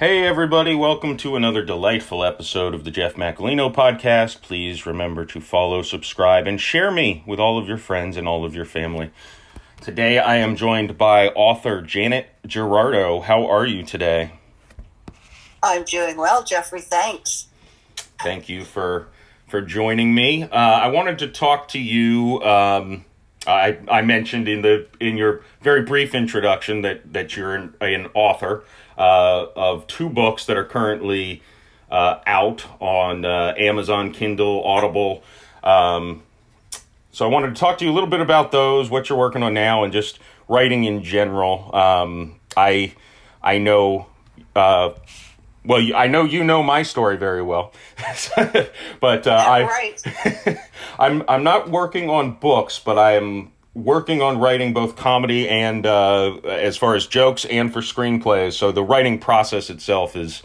Hey, everybody, welcome to another delightful episode of the Jeff Macolino podcast. Please remember to follow, subscribe, and share me with all of your friends and all of your family. Today, I am joined by author Janet Gerardo. How are you today? I'm doing well, Jeffrey. Thanks. Thank you for for joining me. Uh, I wanted to talk to you. Um, I, I mentioned in the in your very brief introduction that that you're an, an author uh, of two books that are currently uh, out on uh, Amazon Kindle, Audible. Um, so I wanted to talk to you a little bit about those, what you're working on now, and just writing in general. Um, I I know. Uh, well, I know you know my story very well, but uh, I right. I'm I'm not working on books, but I am working on writing both comedy and uh, as far as jokes and for screenplays. So the writing process itself is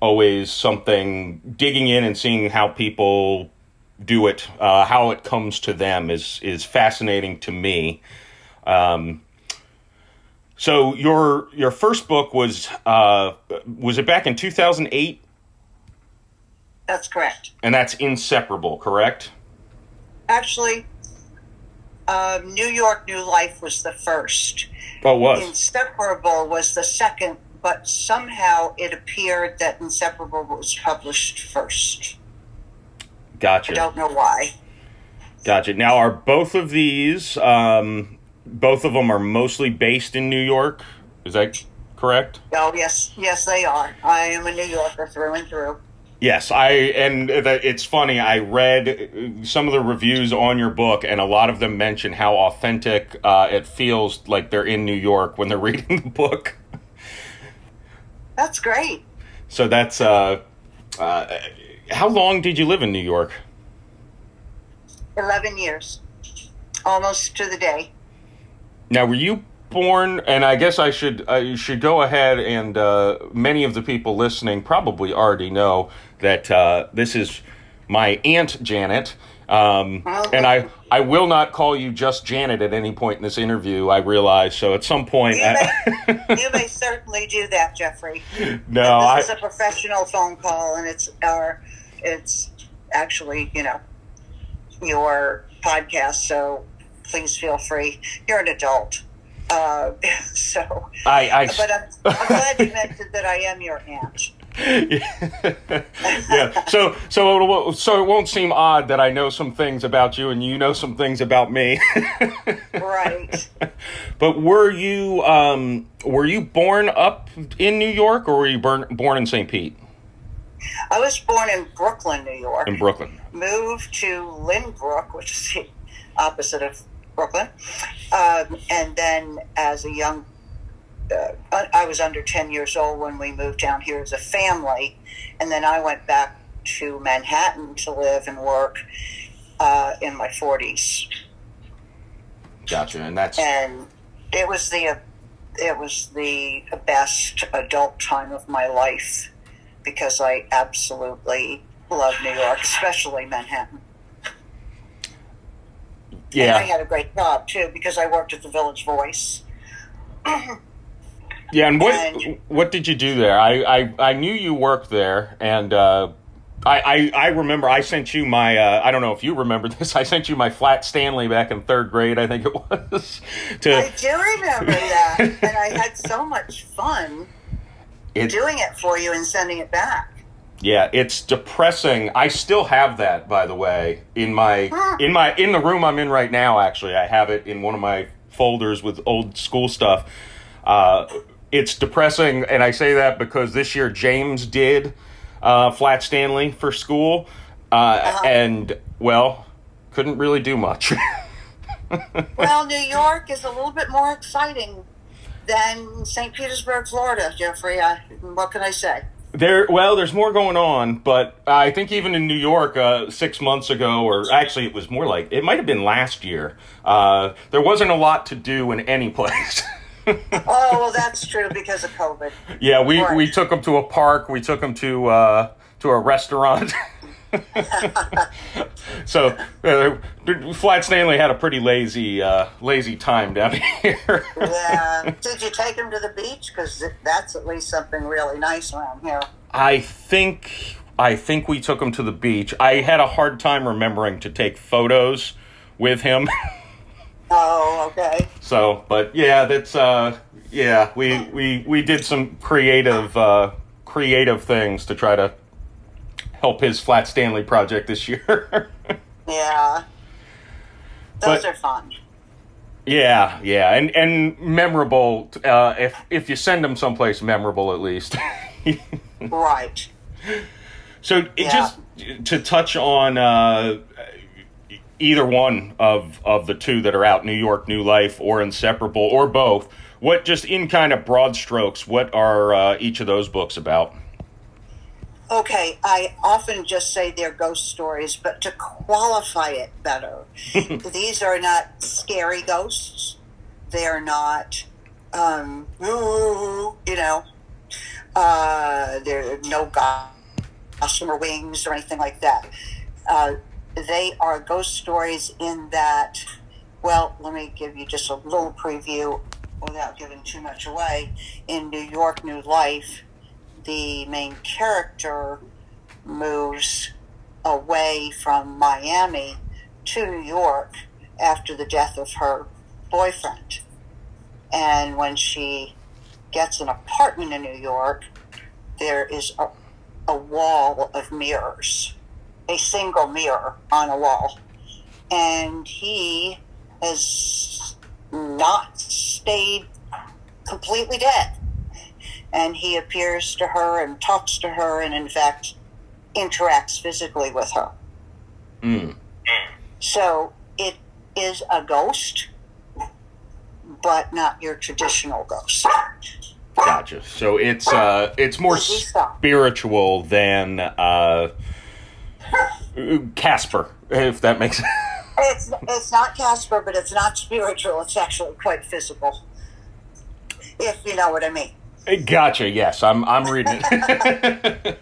always something digging in and seeing how people do it, uh, how it comes to them is is fascinating to me. Um, so your your first book was uh, was it back in two thousand eight? That's correct. And that's inseparable, correct? Actually, um, New York New Life was the first. Oh, was. Inseparable was the second, but somehow it appeared that Inseparable was published first. Gotcha. I don't know why. Gotcha. Now, are both of these, um, both of them are mostly based in New York? Is that correct? Oh, yes, yes, they are. I am a New Yorker through and through. Yes, I and it's funny. I read some of the reviews on your book, and a lot of them mention how authentic uh, it feels like they're in New York when they're reading the book. That's great. So that's uh, uh, how long did you live in New York? 11 years. Almost to the day. Now, were you born? And I guess I should I should go ahead and uh, many of the people listening probably already know that uh, this is my aunt Janet. Um, and I, I will not call you just Janet at any point in this interview. I realize so. At some point, You may, you may certainly do that, Jeffrey. no, I, this is a professional phone call, and it's our, it's actually you know, your podcast. So please feel free. You're an adult, uh, so. I, I But I'm, I'm glad you mentioned that I am your aunt. yeah. So so it so it won't seem odd that I know some things about you and you know some things about me. Right. but were you um were you born up in New York or were you born born in St. Pete I was born in Brooklyn, New York. in Brooklyn? moved to Lynbrook, which is the opposite of Brooklyn. Um, and then, as a young, uh, I was under 10 years old when we moved down here as a family. And then I went back to Manhattan to live and work uh, in my 40s. Gotcha. And that's And it was the it was the best adult time of my life because I absolutely love New York, especially Manhattan. And I had a great job too because I worked at the Village Voice. Yeah, and what and- what did you do there? I I, I knew you worked there and uh I, I, I remember I sent you my uh, I don't know if you remember this I sent you my flat Stanley back in third grade I think it was to I do remember that, and I had so much fun it, doing it for you and sending it back. Yeah, it's depressing. I still have that, by the way, in my in my in the room I'm in right now. Actually, I have it in one of my folders with old school stuff. Uh, it's depressing, and I say that because this year James did uh, Flat Stanley for school, uh, Uh-huh. and well, couldn't really do much. Well, New York is a little bit more exciting than St. Petersburg, Florida, Jeffrey. I, what can I say? There, well, there's more going on, but I think even in New York, uh, six months ago, or actually, it was more like it might have been last year. Uh, there wasn't a lot to do in any place. Oh, well, that's true because of COVID. yeah, we Right. we took them to a park. We took them to uh, to a restaurant. so uh, Flat Stanley had a pretty lazy uh, lazy time down here. yeah. Did you take him to the beach? Because that's at least something really nice around here. I think I think we took him to the beach. I had a hard time remembering to take photos with him. oh, okay. So, but yeah, that's uh, yeah, we we we did some creative uh, creative things to try to help his Flat Stanley project this year. yeah. Those but, are fun. Yeah, yeah, and and memorable. Uh, if if you send them someplace memorable, at least. right. So it yeah. just to touch on uh, either one of of the two that are out, New York, New Life, or Inseparable, or both. What just in kind of broad strokes, what are uh, each of those books about? Okay, I often just say they're ghost stories, but to qualify it better, these are not scary ghosts. They're not, um, you know, uh, there are no gossamer wings or anything like that. Uh, they are ghost stories in that, well, let me give you just a little preview without giving too much away. In New York, New Life, the main character moves away from Miami to New York after the death of her boyfriend. And when she gets an apartment in New York, there is a, a wall of mirrors, a single mirror on a wall. And he has not stayed completely dead and he appears to her and talks to her and in fact interacts physically with her. Mm. so it is a ghost but not your traditional ghost. Gotcha. So it's uh it's more spiritual than uh casper if that makes sense. It's it's not casper but it's not spiritual. It's actually quite physical if you know what i mean Gotcha. Yes, I'm. I'm reading it.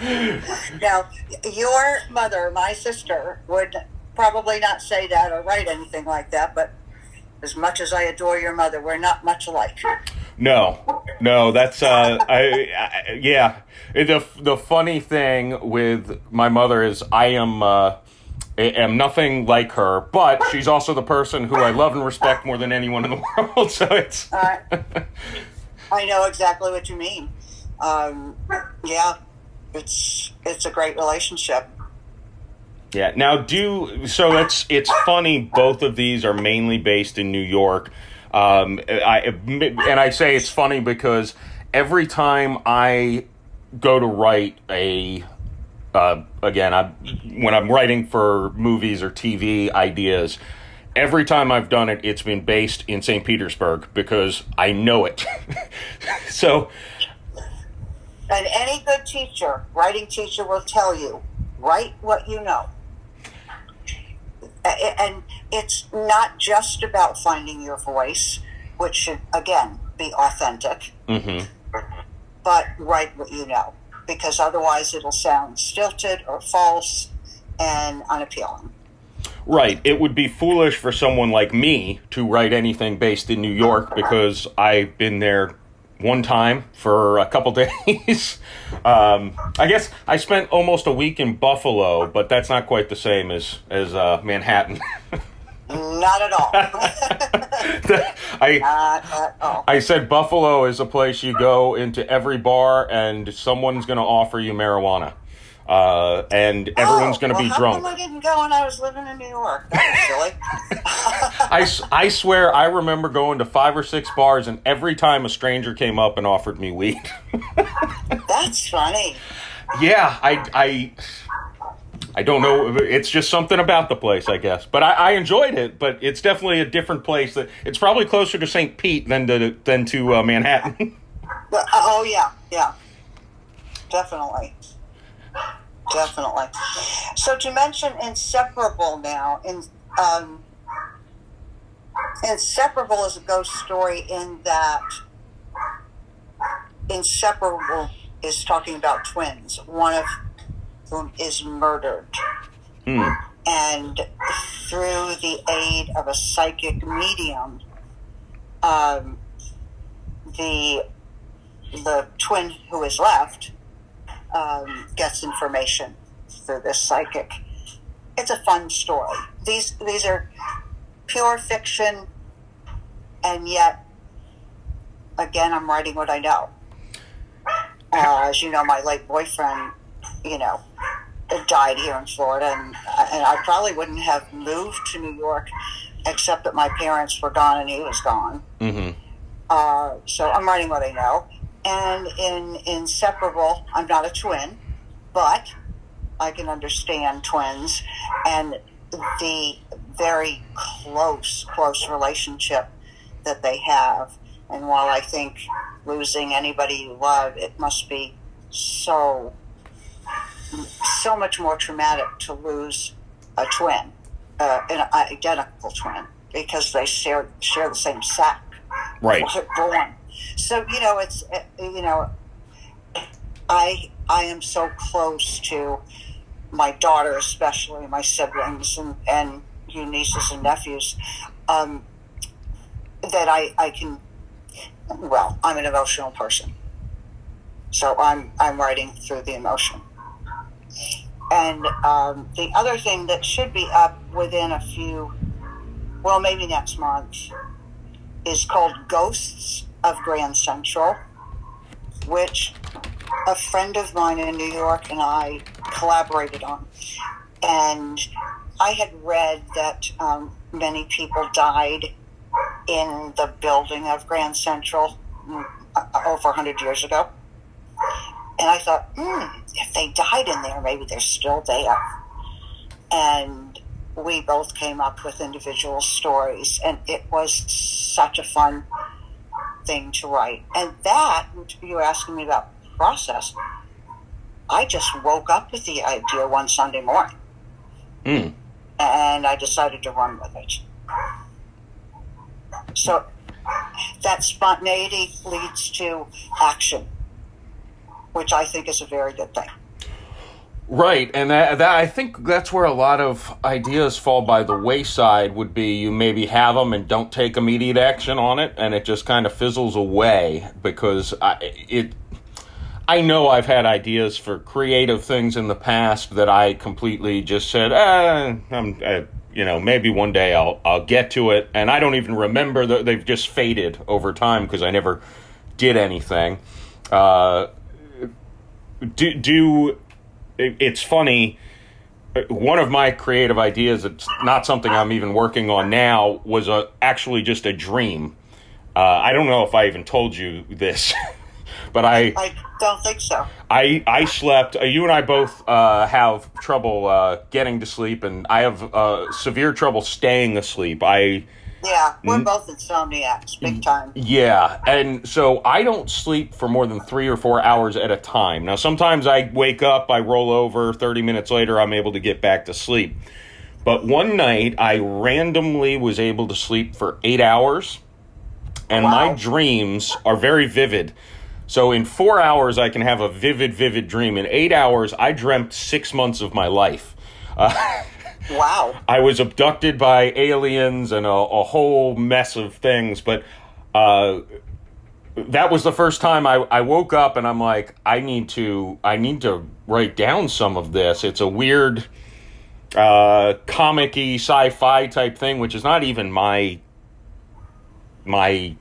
now, your mother, my sister, would probably not say that or write anything like that. But as much as I adore your mother, we're not much alike. No, no, that's uh, I, I yeah. The the funny thing with my mother is I am. Uh, am nothing like her, but she's also the person who I love and respect more than anyone in the world. So it's. uh, I know exactly what you mean. Um, yeah, it's it's a great relationship. Yeah. Now, do so. It's it's funny. Both of these are mainly based in New York. Um, I and I say it's funny because every time I go to write a uh, again, I when I'm writing for movies or TV ideas, every time I've done it, it's been based in St. Petersburg because I know it. so, and any good teacher, writing teacher, will tell you write what you know. And it's not just about finding your voice, which should again be authentic, mm-hmm. but write what you know because otherwise it'll sound stilted or false and unappealing. Right. It would be foolish for someone like me to write anything based in New York because I've been there one time for a couple days. um, I guess I spent almost a week in Buffalo, but that's not quite the same as as uh, Manhattan. Not at all. I, Not at all. I said Buffalo is a place you go into every bar and someone's going to offer you marijuana. Uh, and everyone's oh, going to well, be drunk. I didn't go when I was living in New York. Silly. I, I swear I remember going to five or six bars, and every time a stranger came up and offered me weed. That's funny. Yeah, I, I I don't know. It's just something about the place, I guess. But I, I enjoyed it. But it's definitely a different place. That it's probably closer to St. Pete than to than to uh, Manhattan. Uh, oh yeah, yeah, definitely, definitely. So to mention inseparable now, in um, inseparable is a ghost story in that inseparable is talking about twins. One of whom is murdered. Hmm. And through the aid of a psychic medium, um, the the twin who is left um, gets information through this psychic. It's a fun story. These these are pure fiction, and yet, again, I'm writing what I know. Uh, as you know, my late boyfriend, you know, died here in Florida, and and I probably wouldn't have moved to New York, except that my parents were gone and he was gone. Mm-hmm. Uh, so I'm writing what I know. And in Inseparable, I'm not a twin, but I can understand twins and the very close, close relationship that they have. And while I think losing anybody you love, it must be so, so much more traumatic to lose a twin, uh, an identical twin, because they share share the same sac. Right. Born. So you know, it's uh, you know, I I am so close to my daughter, especially my siblings and and you nieces and nephews, um, that I I can. Well, I'm an emotional person, so I'm I'm writing through the emotion. And um, the other thing that should be up within a few, well, maybe next month, is called Ghosts of Grand Central, which a friend of mine in New York and I collaborated on. And I had read that um, many people died in the building of Grand Central mm, over 100 years ago. And I thought, hmm, if they died in there, maybe they're still there. And we both came up with individual stories, and it was such a fun thing to write. And that, you were asking me about process, I just woke up with the idea one Sunday morning. Mm. And I decided to run with it. So that spontaneity leads to action, which I think is a very good thing. Right, and that, that I think that's where a lot of ideas fall by the wayside. Would be you maybe have them and don't take immediate action on it, and it just kind of fizzles away because I, it. I know I've had ideas for creative things in the past that I completely just said, eh, I'm, uh, you know, maybe one day I'll I'll get to it, and I don't even remember that they've just faded over time because I never did anything. Uh, do do it's funny. One of my creative ideas, it's not something I'm even working on now, was a, actually just a dream. Uh, I don't know if I even told you this, but I I don't think so. I I slept. Uh, you and I both uh, have trouble uh, getting to sleep, and I have uh, severe trouble staying asleep. I Yeah, we're both insomniacs, big time. yeah, and so I don't sleep for more than three or four hours at a time. Now, sometimes I wake up, I roll over, 30 minutes later, I'm able to get back to sleep. But one night, I randomly was able to sleep for eight hours, and my dreams are very vivid. So, in four hours, I can have a vivid, vivid dream. In eight hours, I dreamt six months of my life. Uh, Wow. I was abducted by aliens and a, a whole mess of things, but uh, that was the first time I, I woke up and I'm like, I need to I need to write down some of this. It's a weird uh, comic-y sci-fi type thing, which is not even my my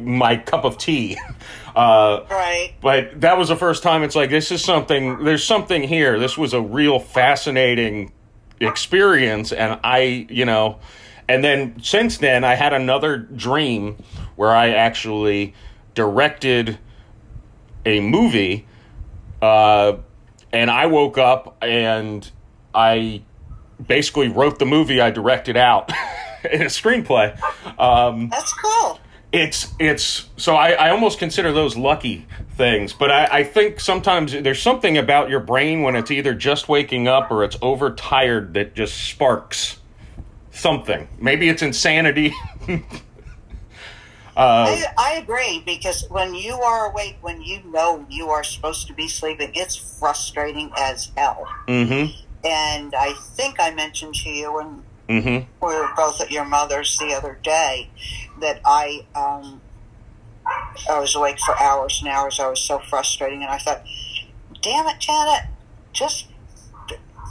my cup of tea. Uh, Right. but that was the first time it's like this is something there's something here this was a real fascinating experience and i you know and then since then i had another dream where i actually directed a movie uh, and i woke up and i basically wrote the movie i directed out in a screenplay um, That's cool. it's it's so I, I almost consider those lucky things but I, I think sometimes there's something about your brain when it's either just waking up or it's overtired that just sparks something maybe it's insanity Uh, I, I agree because when you are awake, when you know you are supposed to be sleeping, it's frustrating as hell. mm-hmm. And I think I mentioned to you when Mm-hmm. we were both at your mother's the other day that I um, I was awake for hours and hours. I was so frustrating, and I thought, "Damn it, Janet, just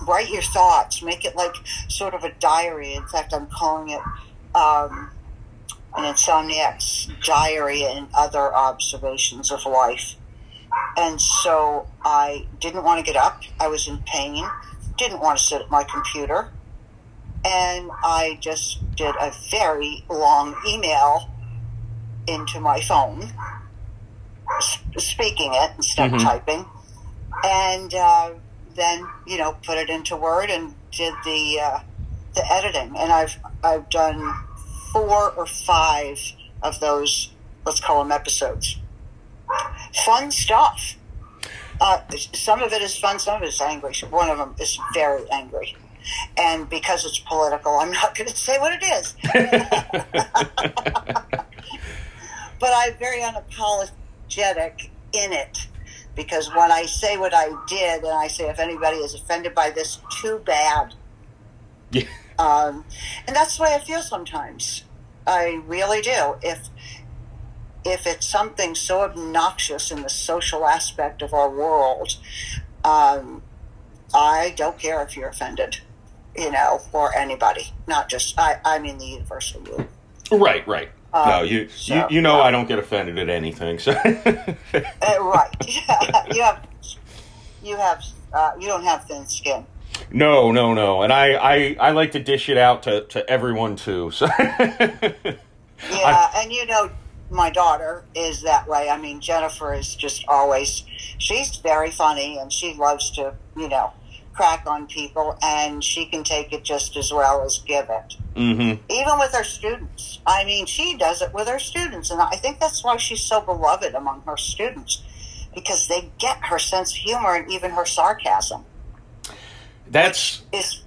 write your thoughts. Make it like sort of a diary." In fact, I'm calling it um, an insomniac's diary and other observations of life. And so I didn't want to get up. I was in pain. Didn't want to sit at my computer and I just did a very long email into my phone, sp- speaking it instead Mhm. of typing, and uh, then you know put it into Word and did the uh, the editing. And I've I've done four or five of those. Let's call them episodes. Fun stuff. Uh, some of it is fun, some of it is angry. One of them is very angry. And because it's political, I'm not going to say what it is. but I'm very unapologetic in it because when I say what I did, and I say if anybody is offended by this, too bad. Yeah. Um, and that's the way I feel sometimes. I really do. If if it's something so obnoxious in the social aspect of our world, um, I don't care if you're offended, you know, or anybody. Not just I. I mean the universal you. Right, right. Um, no, you, so, you you know. I don't get offended at anything. So Uh, right. you have you have uh, you don't have thin skin. no, no, no. And I, I I like to dish it out to to everyone too. So Yeah, and you know, my daughter is that way. I mean, Jennifer is just always, she's very funny and she loves to, you know, crack on people and she can take it just as well as give it. hmm Even with her students. I mean, she does it with her students. And I think that's why she's so beloved among her students because they get her sense of humor and even her sarcasm. That's It's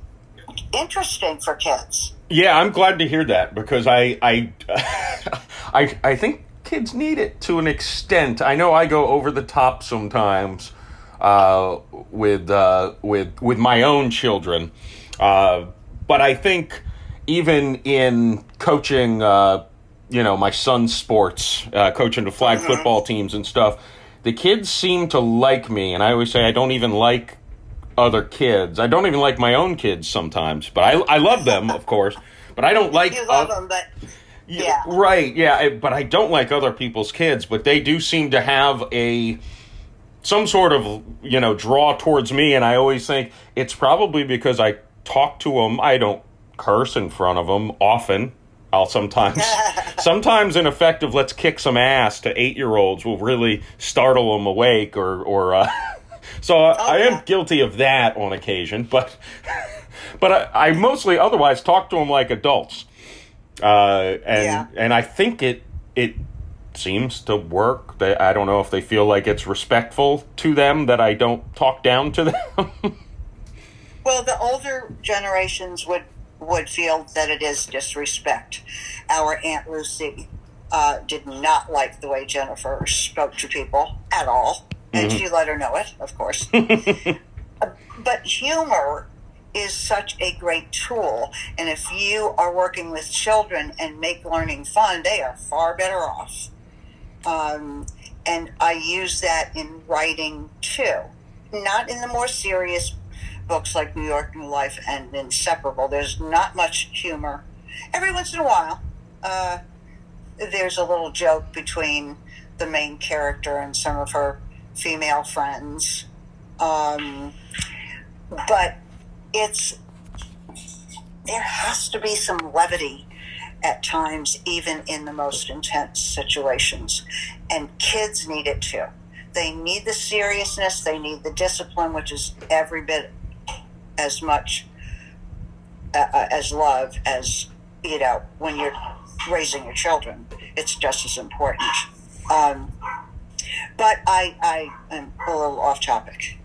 interesting for kids. yeah. I'm glad to hear that because I I I I think kids need it to an extent. I know I go over the top sometimes uh, with uh, with with my own children, uh, but I think even in coaching, uh, you know, my son's sports, uh, coaching the flag football teams and stuff, the kids seem to like me, and I always say I don't even like other kids. I don't even like my own kids sometimes, but I I love them, of course. But I don't like You love them, but yeah, right. Yeah, but I don't like other people's kids. But they do seem to have a some sort of you know draw towards me, and I always think it's probably because I talk to them. I don't curse in front of them often. I'll sometimes, sometimes in effect of let's kick some ass to eight year olds will really startle them awake or or. Uh, so I, I am guilty of that on occasion, but but I, I mostly otherwise talk to them like adults uh, and Yeah. and I think it it seems to work. They, I don't know if they feel like it's respectful to them that I don't talk down to them. Well, the older generations would would feel that it is disrespect. Our Aunt Lucy uh, did not like the way Jennifer spoke to people at all, and she let her know it, of course. but humor is such a great tool, and if you are working with children and make learning fun, they are far better off. Um, and I use that in writing too, not in the more serious books like New York New Life and Inseparable. There's not much humor. Every once in a while, uh, there's a little joke between the main character and some of her female friends. Um, but it's there has to be some levity at times, even in the most intense situations. And kids need it too. They need the seriousness, they need the discipline, which is every bit as much uh, uh, as love as, you know, when you're raising your children. It's just as important. Um, but I, I am a little off topic.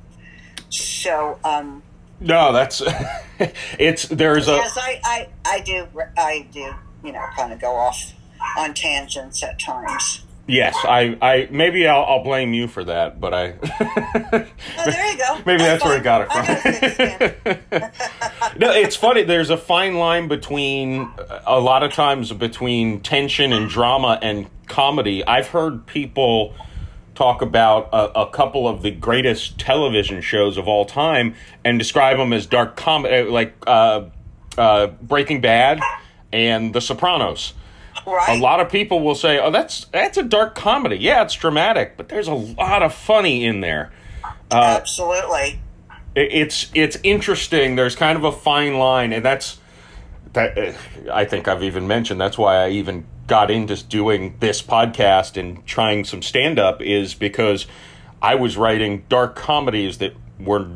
So, um, no, that's it's there's a yes, I, I, I do, I do, you know, kind of go off on tangents at times. Yes, I, I maybe I'll, I'll blame you for that, but I. Oh, there you go. Maybe that's where I got it I got a thick from. no, it's funny. There's a fine line between a lot of times between tension and drama and comedy. I've heard people talk about a, a couple of the greatest television shows of all time and describe them as dark comedy, like uh, uh, Breaking Bad and The Sopranos. right. A lot of people will say, "Oh, that's that's a dark comedy. Yeah, it's dramatic, but there's a lot of funny in there." Absolutely. It- it's it's interesting. There's kind of a fine line, and that's that. uh, I think I've even mentioned that's why I even got into doing this podcast and trying some stand up is because I was writing dark comedies that were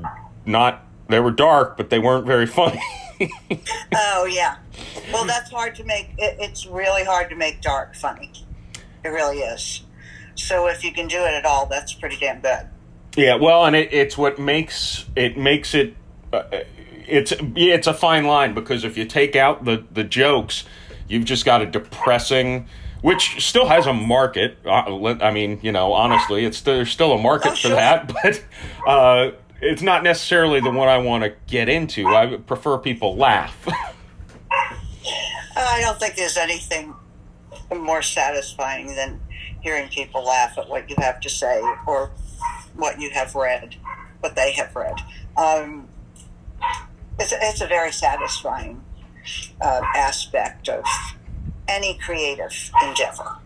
not they were dark, but they weren't very funny. Oh yeah. Well, that's hard to make. It, it's really hard to make dark funny. It really is. So if you can do it at all, that's pretty damn good. Yeah, well, and it, it's what makes it makes it. Uh, it's yeah, it's a fine line because if you take out the the jokes, you've just got a depressing, which still has a market. Uh, I mean, you know, honestly, it's there's still a market Oh, for sure. that, but uh, it's not necessarily the one I want to get into. I prefer people laugh. I don't think there's anything more satisfying than hearing people laugh at what you have to say or what you have read, what they have read. Um, it's, it's a very satisfying uh, aspect of any creative endeavor,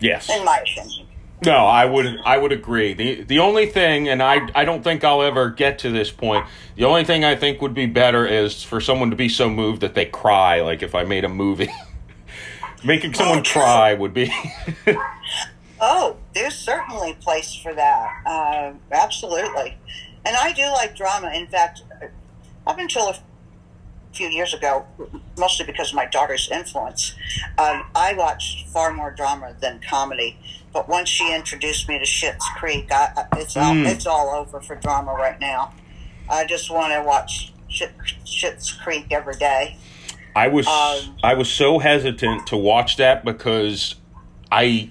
yes. in my opinion. No, I would I would agree. The the only thing and I I don't think I'll ever get to this point. The only thing I think would be better is for someone to be so moved that they cry like if I made a movie. Making someone cry would be Oh, there's certainly a place for that. Uh, absolutely. And I do like drama. In fact, up until a few years ago, mostly because of my daughter's influence, um, I watched far more drama than comedy. But once she introduced me to Schitt's Creek, I, I- it's all, Mm. it's all over for drama right now. I just want to watch Schitt, Schitt's Creek every day. I was Um, I was so hesitant to watch that because I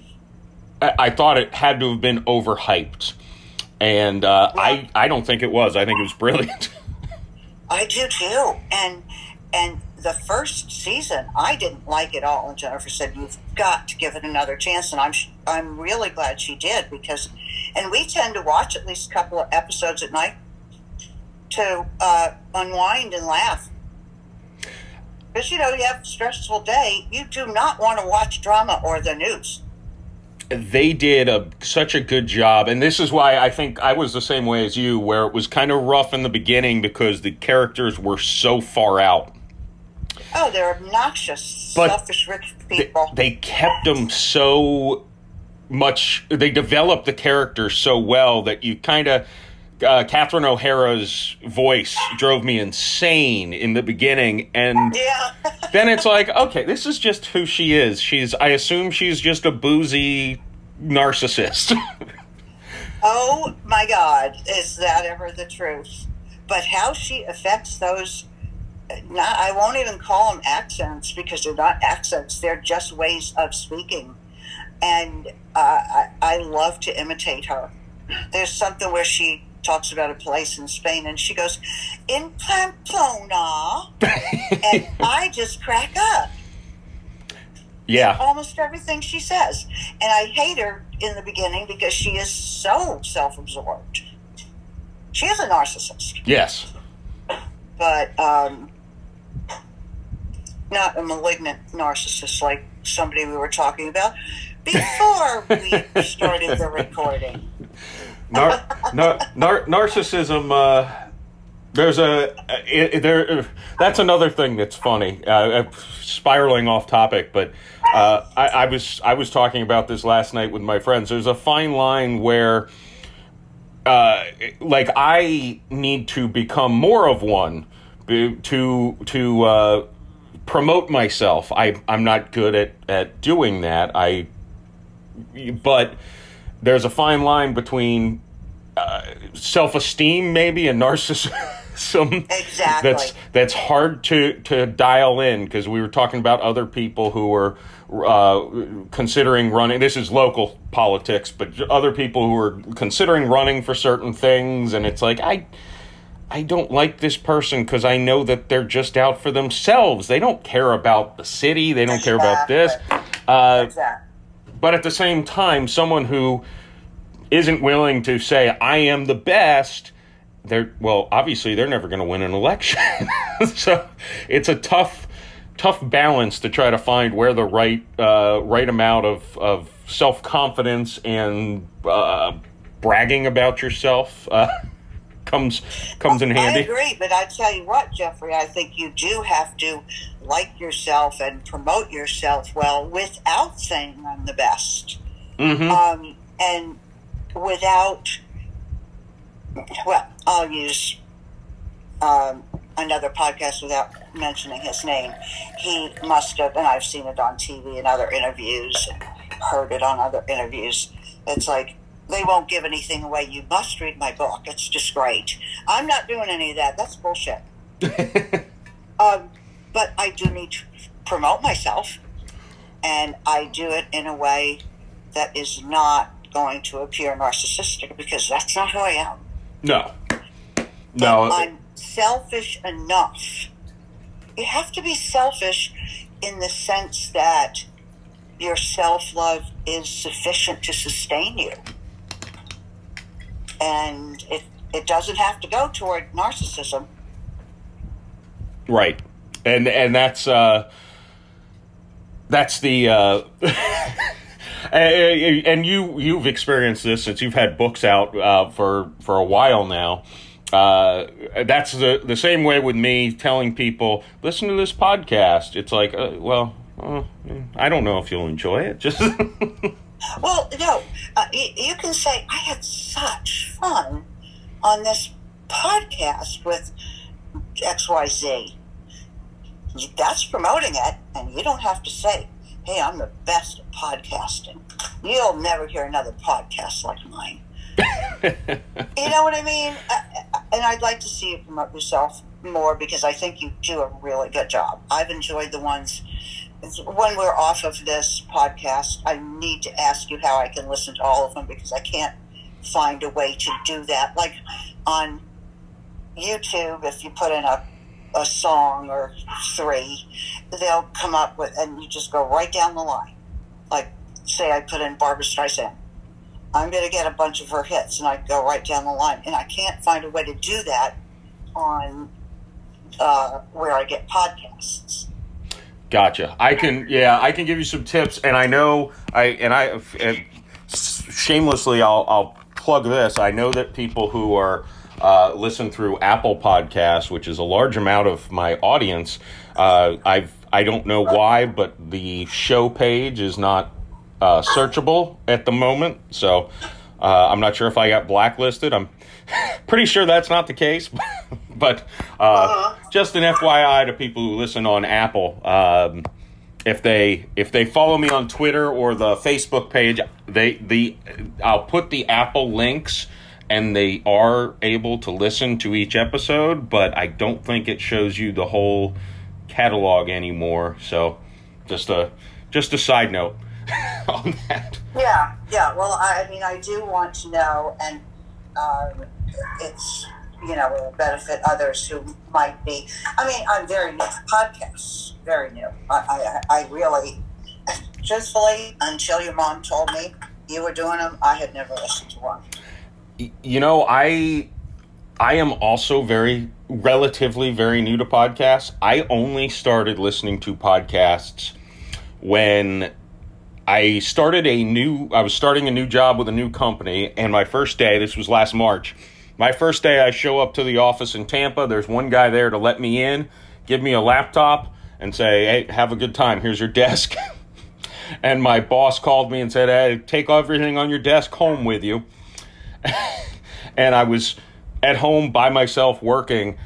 I thought it had to have been overhyped. And uh, I I don't think it was. I think it was brilliant. I do too. And and the first season, I didn't like it all. And Jennifer said, "You've got to give it another chance." And I'm I'm really glad she did because, and we tend to watch at least a couple of episodes at night to uh, unwind and laugh. Because you know you have a stressful day, you do not want to watch drama or the news. they did a such a good job and this is why i think i was the same way as you where it was kind of rough in the beginning because the characters were so far out Oh, they're obnoxious, But selfish rich people. they kept them so much they developed the characters so well that you kind of uh, Catherine O'Hara's voice drove me insane in the beginning, and yeah. then it's like, okay, this is just who she is. She's, I assume, she's just a boozy narcissist. Oh my God, is that ever the truth? But how she affects those, not, I won't even call them accents because they're not accents, they're just ways of speaking. And uh, I, I love to imitate her. There's something where she talks about a place in Spain and she goes, in Pamplona. and I just crack up yeah, almost everything she says. And I hate her in the beginning because she is so self absorbed. She is a narcissist, yes. but um, not a malignant narcissist like somebody we were talking about before we started the recording. nar- nar- nar- narcissism uh, there's a it, it- there that's another thing that's funny uh, uh, spiraling off topic but uh, I, I was I was talking about this last night with my friends there's a fine line where uh, like I need to become more of one to to uh, promote myself I I'm not good at at doing that I but there's a fine line between uh, self-esteem maybe and narcissism Exactly. that's that's hard to to dial in because we were talking about other people who were uh, considering running. This is local politics, but other people who are considering running for certain things, and it's like I. I don't like this person because I know that they're just out for themselves. They don't care about the city. They don't care about this. Uh, exactly. but at the same time, someone who isn't willing to say I am the best, they're well, obviously they're never going to win an election. so it's a tough, tough balance to try to find where the right, uh, right amount of of self confidence and uh, bragging about yourself. Comes comes in handy. I agree, but I tell you what, Jeffrey, I think you do have to like yourself and promote yourself well without saying I'm the best. Mm-hmm. Um, and without, well, I'll use um, another podcast without mentioning his name. He must have, and I've seen it on TV and other interviews, and heard it on other interviews. It's like, they won't give anything away. You must read my book. It's just great. I'm not doing any of that. That's bullshit. um, but I do need to promote myself, and I do it in a way that is not going to appear narcissistic because that's not who I am. no, no. I'm selfish enough. You have to be selfish in the sense that your self love is sufficient to sustain you. And it, it doesn't have to go toward narcissism. Right. And and that's uh that's the uh and you you've experienced this since you've had books out uh, for for a while now. Uh, that's the the same way with me telling people listen to this podcast. It's like, uh, well, uh, I don't know if you'll enjoy it. Just Well, no, uh, you, you can say, I had such fun on this podcast with XYZ. That's promoting it, and you don't have to say, hey, I'm the best at podcasting. You'll never hear another podcast like mine. you know what I mean? Uh, uh, And I'd like to see you promote yourself more because I think you do a really good job. I've enjoyed the ones when we're off of this podcast, I need to ask you how I can listen to all of them because I can't find a way to do that. Like on YouTube, if you put in a, a song or three, they'll come up with, and you just go right down the line. Like, say I put in Barbara Streisand. I'm going to get a bunch of her hits, and I go right down the line. And I can't find a way to do that on uh, where I get podcasts. Gotcha. I can, yeah, I can give you some tips, and I know I and I and shamelessly, I'll I'll plug this. I know that people who are uh, listen through Apple Podcasts, which is a large amount of my audience. Uh, I've I don't know why, but the show page is not uh, searchable at the moment, so uh, I'm not sure if I got blacklisted. I'm pretty sure that's not the case, but uh, just an FYI to people who listen on Apple. Um, if they if they follow me on Twitter or the Facebook page, they the I'll put the Apple links and they are able to listen to each episode, but I don't think it shows you the whole catalog anymore. So just a just a side note on that. Yeah, yeah. Well, I, I mean, I do want to know, and um, it's you know will benefit others who might be. I mean, I'm very new to podcasts, very new. I, I, I really, truthfully, until your mom told me you were doing them, I had never listened to one. you know i i am also very relatively very new to podcasts i only started listening to podcasts when i started a new i was starting a new job with a new company and my first day this was last march my first day i show up to the office in tampa. There's one guy there to let me in give me a laptop and say hey have a good time. Here's your desk. And my boss called me and said hey take everything on your desk home with you. And I was at home by myself working,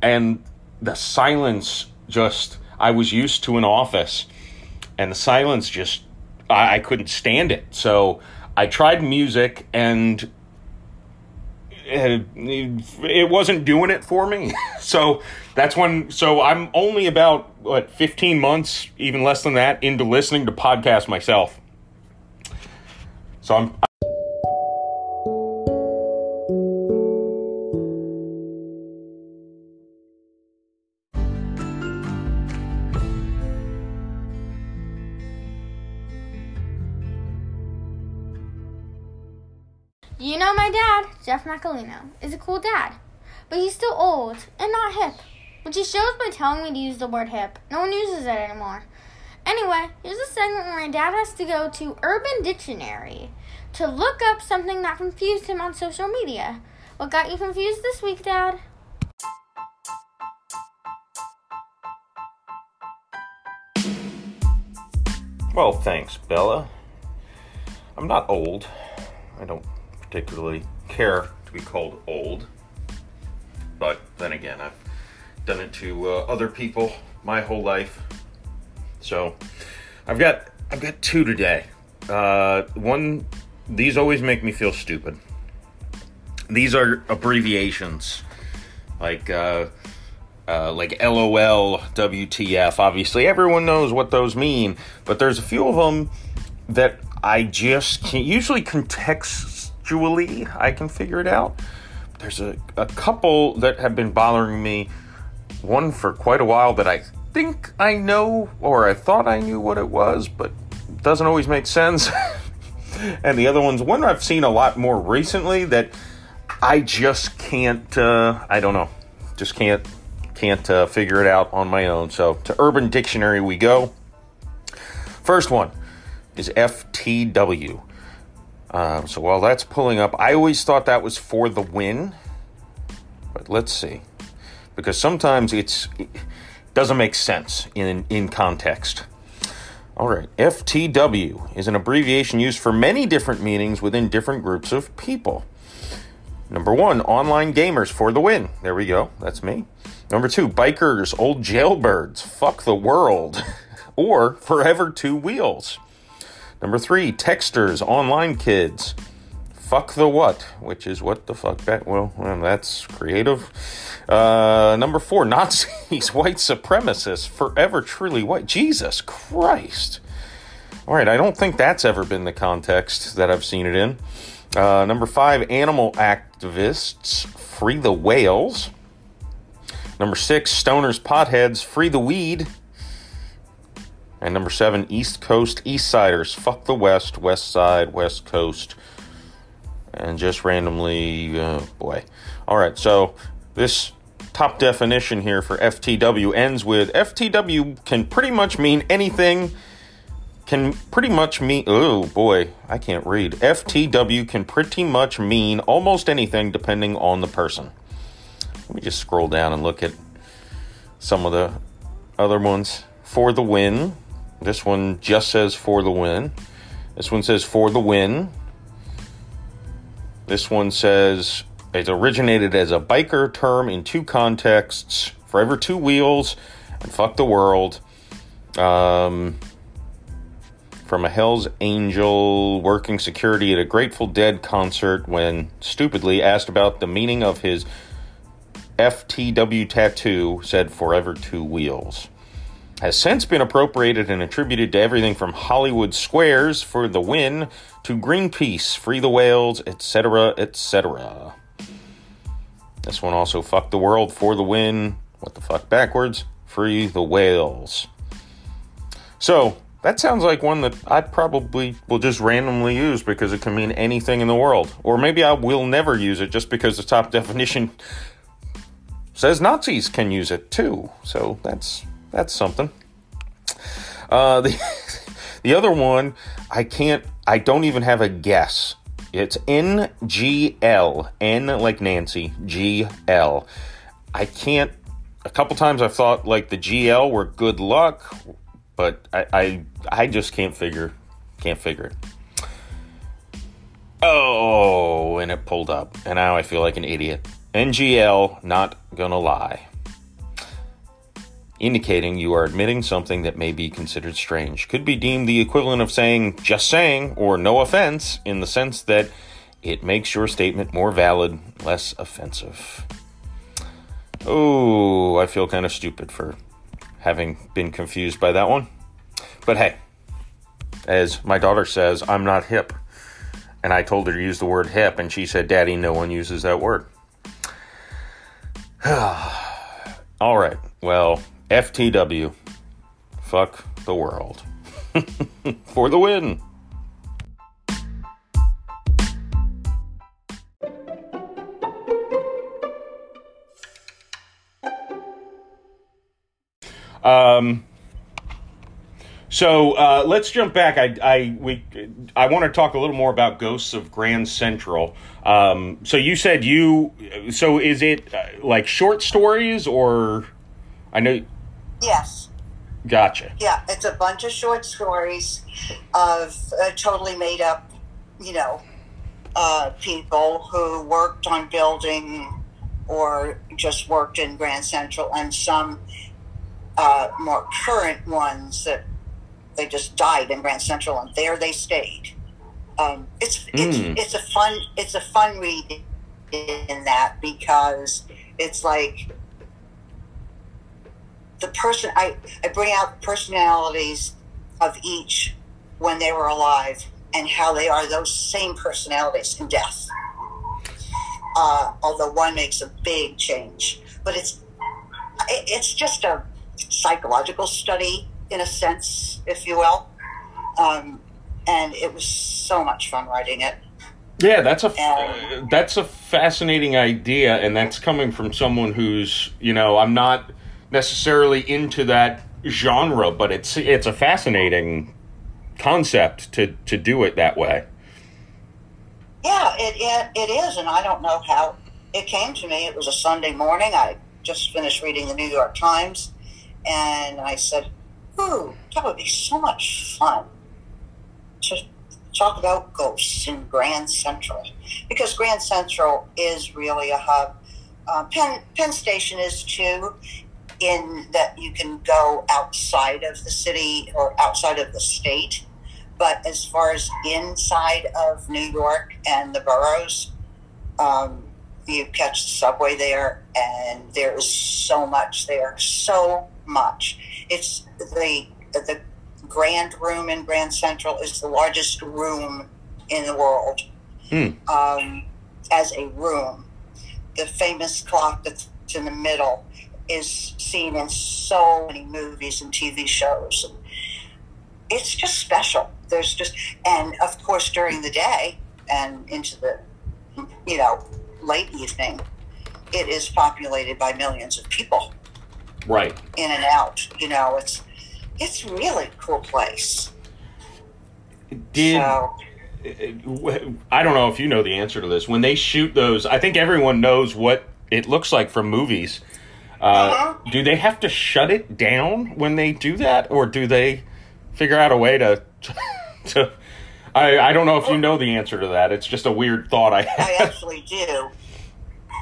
and the silence just, I was used to an office, and the silence just, I, I couldn't stand it. So I tried music, and it wasn't doing it for me. so that's when. So I'm only about what 15 months, even less than that, into listening to podcasts myself. So I'm. Jeff Macolino, is a cool dad, but he's still old and not hip, which he shows by telling me to use the word hip. No one uses it anymore. Anyway, here's a segment where my dad has to go to Urban Dictionary to look up something that confused him on social media. What got you confused this week, Dad? Well, thanks, Bella. I'm not old. I don't particularly care to be called old. But then again, I've done it to uh, other people my whole life. So I've got I've got two today. Uh, one, these always make me feel stupid. These are abbreviations, like uh, uh, like LOL, WTF. Obviously, everyone knows what those mean, but there's a few of them that I just can't. Usually, context Julie, I can figure it out. There's a, a couple that have been bothering me. One for quite a while that I think I know, or I thought I knew what it was, but it doesn't always make sense. and the other one's one I've seen a lot more recently that I just can't. Uh, I don't know, just can't can't uh, figure it out on my own. So to Urban Dictionary we go. First one is FTW. Um, so while that's pulling up, I always thought that was for the win. But let's see. Because sometimes it's, it doesn't make sense in, in context. All right, FTW is an abbreviation used for many different meanings within different groups of people. Number one, online gamers for the win. There we go. That's me. Number two, bikers, old jailbirds, fuck the world, or forever two wheels. Number three, texters, online kids. Fuck the what, which is what the fuck that, well, well that's creative. Uh, number four, Nazis, white supremacists, forever truly white. Jesus Christ. All right, I don't think that's ever been the context that I've seen it in. Uh, number five, animal activists, free the whales. Number six, stoners, potheads, free the weed. And number seven, East Coast East Siders. Fuck the West, West Side, West Coast. And just randomly, uh, boy. All right, so this top definition here for FTW ends with FTW can pretty much mean anything. Can pretty much mean, oh boy, I can't read. FTW can pretty much mean almost anything depending on the person. Let me just scroll down and look at some of the other ones. For the win, this one just says for the win. This one says for the win. This one says it originated as a biker term in two contexts forever two wheels and fuck the world. Um, from a Hell's Angel working security at a Grateful Dead concert when stupidly asked about the meaning of his FTW tattoo, said forever two wheels has since been appropriated and attributed to everything from Hollywood squares for the win to Greenpeace, Free the Whales, etc., etc. This one also fucked the world for the win. What the fuck backwards? Free the whales. So, that sounds like one that I probably will just randomly use because it can mean anything in the world. Or maybe I will never use it just because the top definition says Nazis can use it too. So that's that's something. Uh, the the other one, I can't. I don't even have a guess. It's N G L N like Nancy G L. I can't. A couple times I've thought like the GL were good luck, but I I, I just can't figure can't figure it. Oh, and it pulled up, and now I feel like an idiot. NGL, not gonna lie indicating you are admitting something that may be considered strange. Could be deemed the equivalent of saying just saying or no offense in the sense that it makes your statement more valid, less offensive. Oh, I feel kind of stupid for having been confused by that one. But hey, as my daughter says, I'm not hip. And I told her to use the word hip, and she said, Daddy, no one uses that word. All right, well, FTW. Fuck the world. For the win. Um, so uh, let's jump back. I, I we I want to talk a little more about Ghosts of Grand Central. Um, so you said you. So is it uh, like short stories or? I know. Yes. Gotcha. Yeah, it's a bunch of short stories of uh, totally made up, you know, uh, people who worked on building or just worked in Grand Central, and some uh, more current ones that they just died in Grand Central, and there they stayed. Um, it's it's Mm. it's a fun it's a fun read in that because it's like the person I, I bring out the personalities of each when they were alive and how they are those same personalities in death. Uh, although one makes a big change, but it's it- it's just a psychological study in a sense, if you will. Um, and it was so much fun writing it. Yeah, that's a that's a fascinating idea, and that's coming from someone who's you know I'm not necessarily into that genre, but it's it's a fascinating concept to to do it that way. Yeah, it, it, it is, and I don't know how it came to me. It was a Sunday morning. I just finished reading the New York Times, and I said, Ooh, that would be so much fun to talk about ghosts in Grand Central. Because Grand Central is really a hub. Uh, Penn, Penn Station is too, in that you can go outside of the city or outside of the state. But as far as inside of New York and the boroughs, um, you catch the subway there, and there is so much there, so much. It's the the Grand Room in Grand Central is the largest room in the world Hmm. um, as a room. The famous clock that's in the middle is seen in so many movies and TV shows. And It's just special. There's just, and of course, during the day and into the, you know, late evening, it is populated by millions of people Right. in and out. You know, it's it's really cool place. Did So I don't know if you know the answer to this. When they shoot those, I think everyone knows what it looks like from movies. Uh, Uh-huh. Do they have to shut it down when they do that, or do they figure out a way to? to I I don't know if you know the answer to that. It's just a weird thought I I actually do.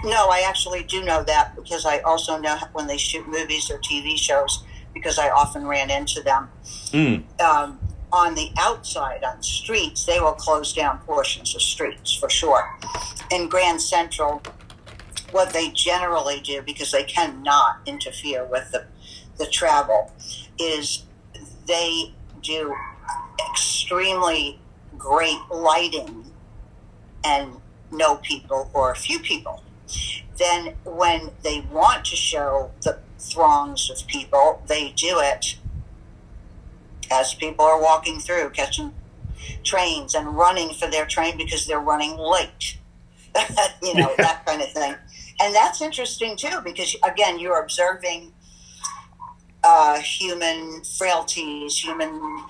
No, I actually do know that because I also know when they shoot movies or TV shows because I often ran into them. Mm, um, on the outside, on streets, they will close down portions of streets for sure. In Grand Central, what they generally do, because they cannot interfere with the, the travel, is they do extremely great lighting and no people or a few people. Then, when they want to show the throngs of people, they do it as people are walking through, catching trains and running for their train because they're running late. you know, that kind of thing. And that's interesting too because, again, you're observing uh, human frailties, human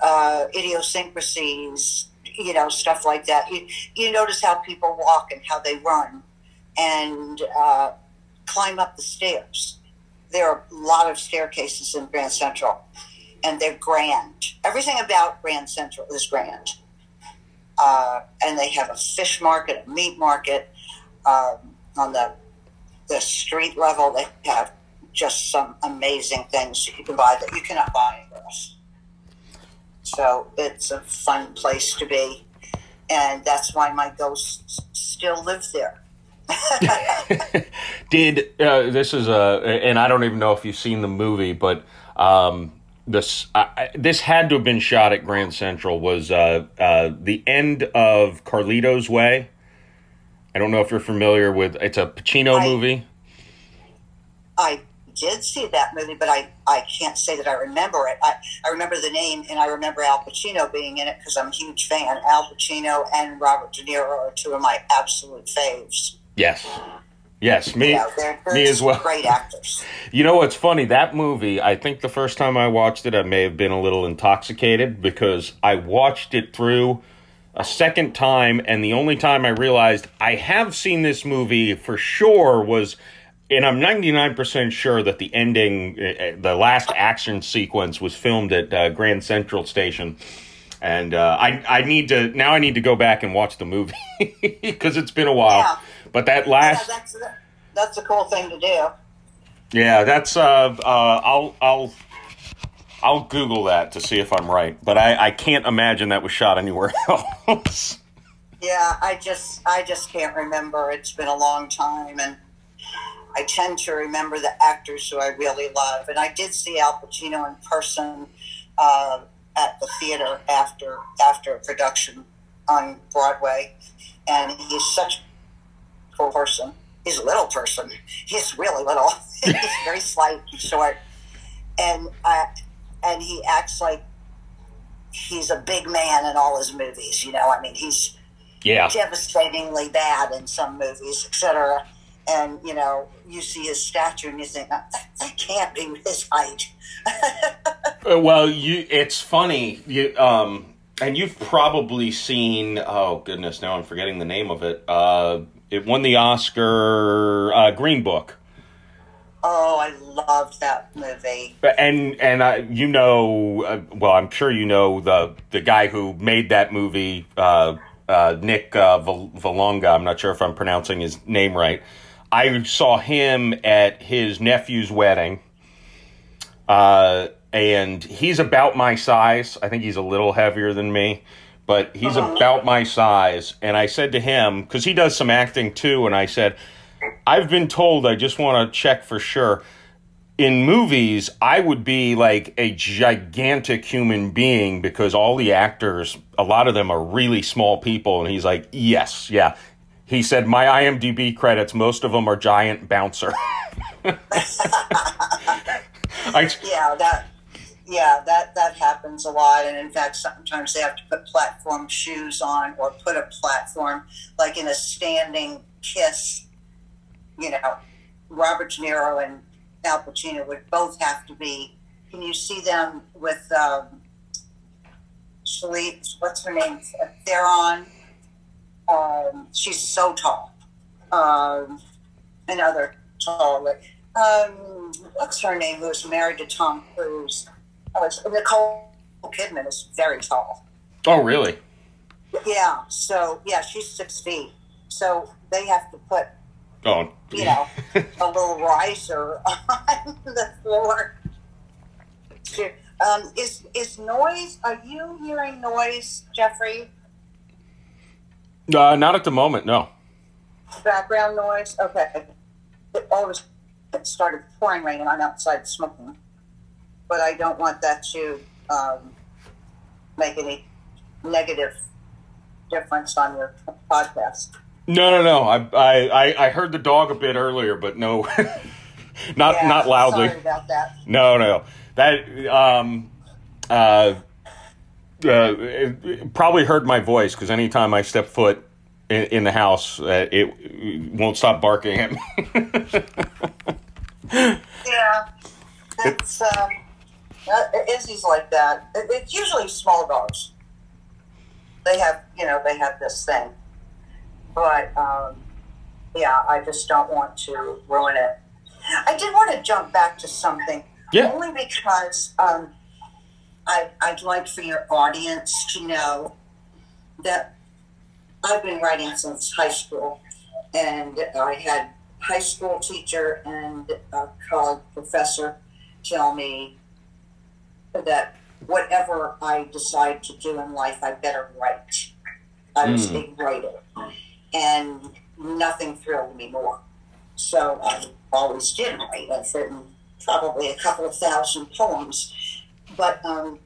uh, idiosyncrasies, you know, stuff like that. You, you notice how people walk and how they run and uh, climb up the stairs. There are a lot of staircases in Grand Central and they're grand. Everything about Grand Central is grand. Uh, and they have a fish market, a meat market. Um, on the the street level, they have just some amazing things you can buy that you cannot buy anywhere else. So it's a fun place to be. and that's why my ghosts still live there. Did uh, this is a and I don't even know if you've seen the movie, but um, this I, this had to have been shot at Grand Central. Was uh, uh, the end of Carlito's Way? I don't know if you're familiar with. It's a Pacino I- movie. I did see that movie, but I, I can't say that I remember it. I, I remember the name and I remember Al Pacino being in it because I'm a huge fan. Al Pacino and Robert De Niro are two of my absolute faves. Yes, yes, me, know, they're, they're me as well. great actors. You know what's funny? That movie, I think the first time I watched it, I may have been a little intoxicated because I watched it through a second time, and the only time I realized I have seen this movie for sure was, and I'm 99% sure that the ending, uh, the last action sequence was filmed at uh, Grand Central Station. And uh, I, I need to now. I need to go back and watch the movie because it's been a while. Yeah. But that Yeah, last, that's, that's a cool thing to do. yeah, that's uh, uh I'll I'll I'll Google that to see if I'm right, but I I can't imagine that was shot anywhere else. Yeah, I just I just can't remember. It's been a long time, and I tend to remember the actors who I really love. And I did see Al Pacino in person uh, at the theater after after a production on Broadway, and he's such a cool person. He's a little person. He's really little. he's very slight short, and uh, and he acts like he's a big man in all his movies. You know, I mean, he's yeah, devastatingly bad in some movies, etc. And you know, you see his stature and you think that, that can't be his height. Uh, well, you it's funny you um and you've probably seen oh goodness now I'm forgetting the name of it. Uh, it won the Oscar uh, Green Book. Oh, I loved that movie. and and uh, you know, uh, well, I'm sure you know the the guy who made that movie, uh, uh, Nick uh, Valonga. I'm not sure if I'm pronouncing his name right. I saw him at his nephew's wedding, uh, and he's about my size. I think he's a little heavier than me, but he's Uh-huh. about my size. And I said to him because he does some acting too, and I said, I've been told. I just want to check for sure in movies, I would be like a gigantic human being because all the actors, a lot of them are really small people. And he's like, yes, yeah. He said, my IMDb credits, most of them are giant bouncer. I, Yeah, that. Yeah, that that happens a lot, and in fact, sometimes they have to put platform shoes on or put a platform like in a standing kiss. You know, Robert De Niro and Al Pacino would both have to be. Can you see them with um, Charlize? What's her name? Theron. Um, she's so tall. Um, another tall. like, Um, what's her name? Who was married to Tom Cruise? Oh, it's Nicole Kidman is very tall. oh, really? Yeah. So yeah, she's six feet. So they have to put Oh, you know, a little riser on the floor. Um, is is noise? Are you hearing noise, Jeffrey? uh, not at the moment, no. Background noise? Okay. It always it started pouring rain, and I'm outside smoking. But I don't want that to um, make any negative difference on your podcast. No, no, no. I, I, I- I heard the dog a bit earlier, but no, not, Yeah, not loudly. Sorry about that. No, no. That um uh, uh probably heard my voice because anytime I step foot in, in the house, uh, it, it won't stop barking at me. Yeah, it's um, uh, Izzy's like that. It, it's usually small dogs. They have, you know, they have this thing, but um, yeah, I just don't want to ruin it. I did want to jump back to something, Yeah. only because um, I I'd like for your audience to know that I've been writing since high school, and I had high school teacher and a college professor tell me that whatever I decide to do in life, I better write. I was a writer, and nothing thrilled me more. So I always did write. I've written probably a couple of thousand poems, but um,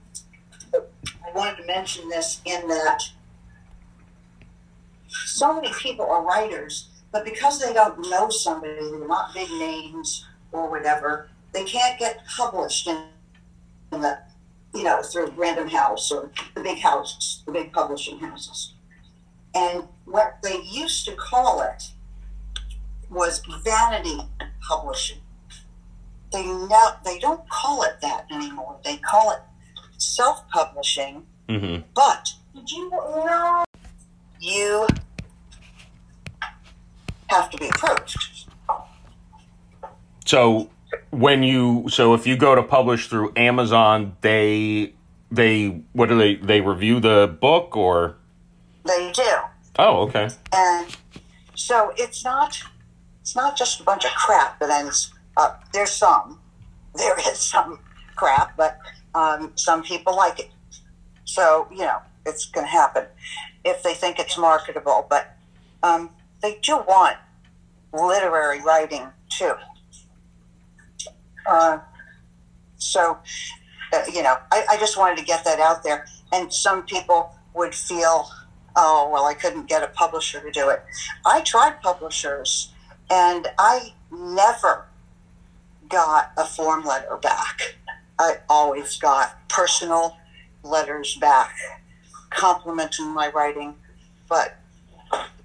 I wanted to mention this in that so many people are writers, but because they don't know somebody, they're not big names or whatever, they can't get published in, in the, you know, through Random House or the big houses, the big publishing houses. And what they used to call it was vanity publishing. They now they don't call it that anymore. They call it self-publishing. Mm-hmm. But did you know you have to be approved? So when you so if you go to publish through Amazon, they they what do they they review the book or They do. Oh okay. And so it's not it's not just a bunch of crap that ends up there's some there is some crap but um, some people like it. So you know it's going to happen if they think it's marketable but um, they do want literary writing too. Uh, so uh, you know I, I just wanted to get that out there. And some people would feel oh well i couldn't get a publisher to do it. I tried publishers and i never got a form letter back. I always got personal letters back complimenting my writing but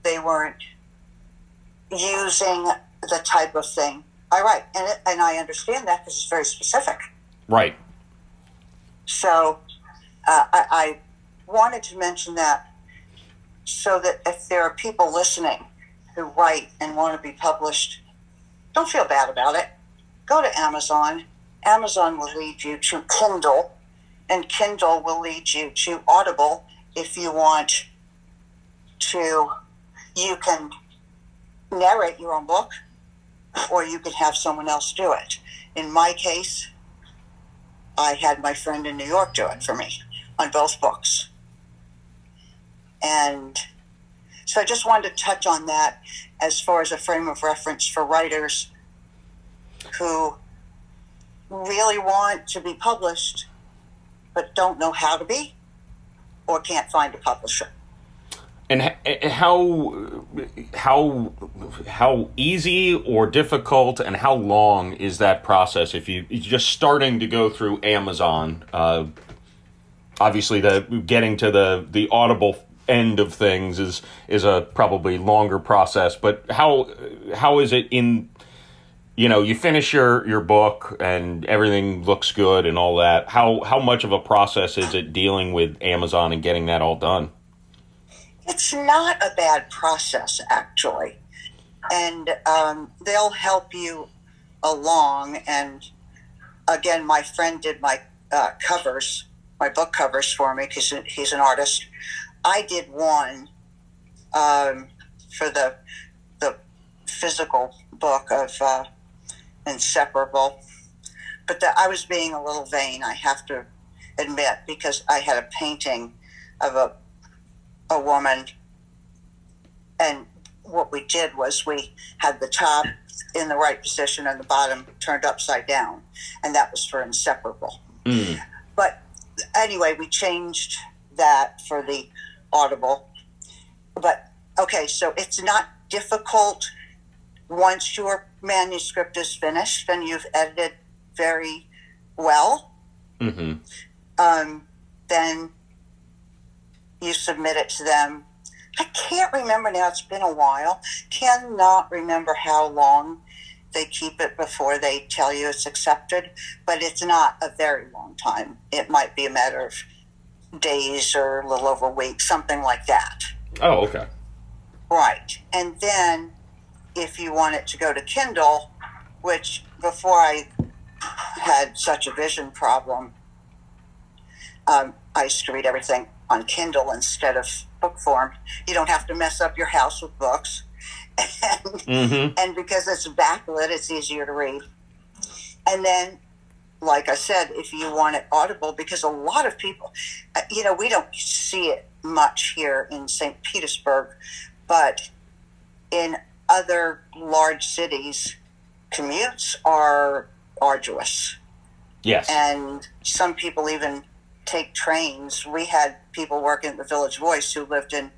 they weren't using the type of thing i write. And, it, and i understand that because it's very specific. Right. So uh, I, I wanted to mention that so that if there are people listening who write and want to be published, don't feel bad about it. Go to Amazon. Amazon will lead you to Kindle, and Kindle will lead you to Audible if you want to. You can narrate your own book, or you could have someone else do it. In my case, I had my friend in New York do it for me on both books. And so I just wanted to touch on that as far as a frame of reference for writers who really want to be published but don't know how to be or can't find a publisher. and how how how easy or difficult and how long is that process if you you're just starting to go through Amazon uh, obviously the getting to the the audible end of things is is a probably longer process but how how is it in you know you finish your your book and everything looks good and all that how how much of a process is it dealing with Amazon and getting that all done It's not a bad process, actually. And um, they'll help you along. And again, my friend did my uh, covers, my book covers for me because he's an artist. I did one um, for the the physical book of uh, Inseparable, but the, I was being a little vain. I have to admit because I had a painting of a a woman, and what we did was we had the top in the right position and the bottom turned upside down, and that was for Inseparable. Mm. But anyway, we changed that for the Audible. But okay, so it's not difficult once your manuscript is finished and you've edited very well. hmm Um, then you submit it to them. I can't remember now, it's been a while. Cannot remember how long they keep it before they tell you it's accepted, but it's not a very long time. It might be a matter of days or a little over a week, something like that. oh okay Right. And then if you want it to go to Kindle, which before I had such a vision problem, um, I used to read everything on Kindle instead of book form. You don't have to mess up your house with books. and, hmm and because it's backlit, it's easier to read. And then like I said, if you want it audible, because a lot of people, uh, you know, we don't see it much here in St. Petersburg, but in other large cities, commutes are arduous. Yes. And some people even take trains. We had people working at the Village Voice who lived in,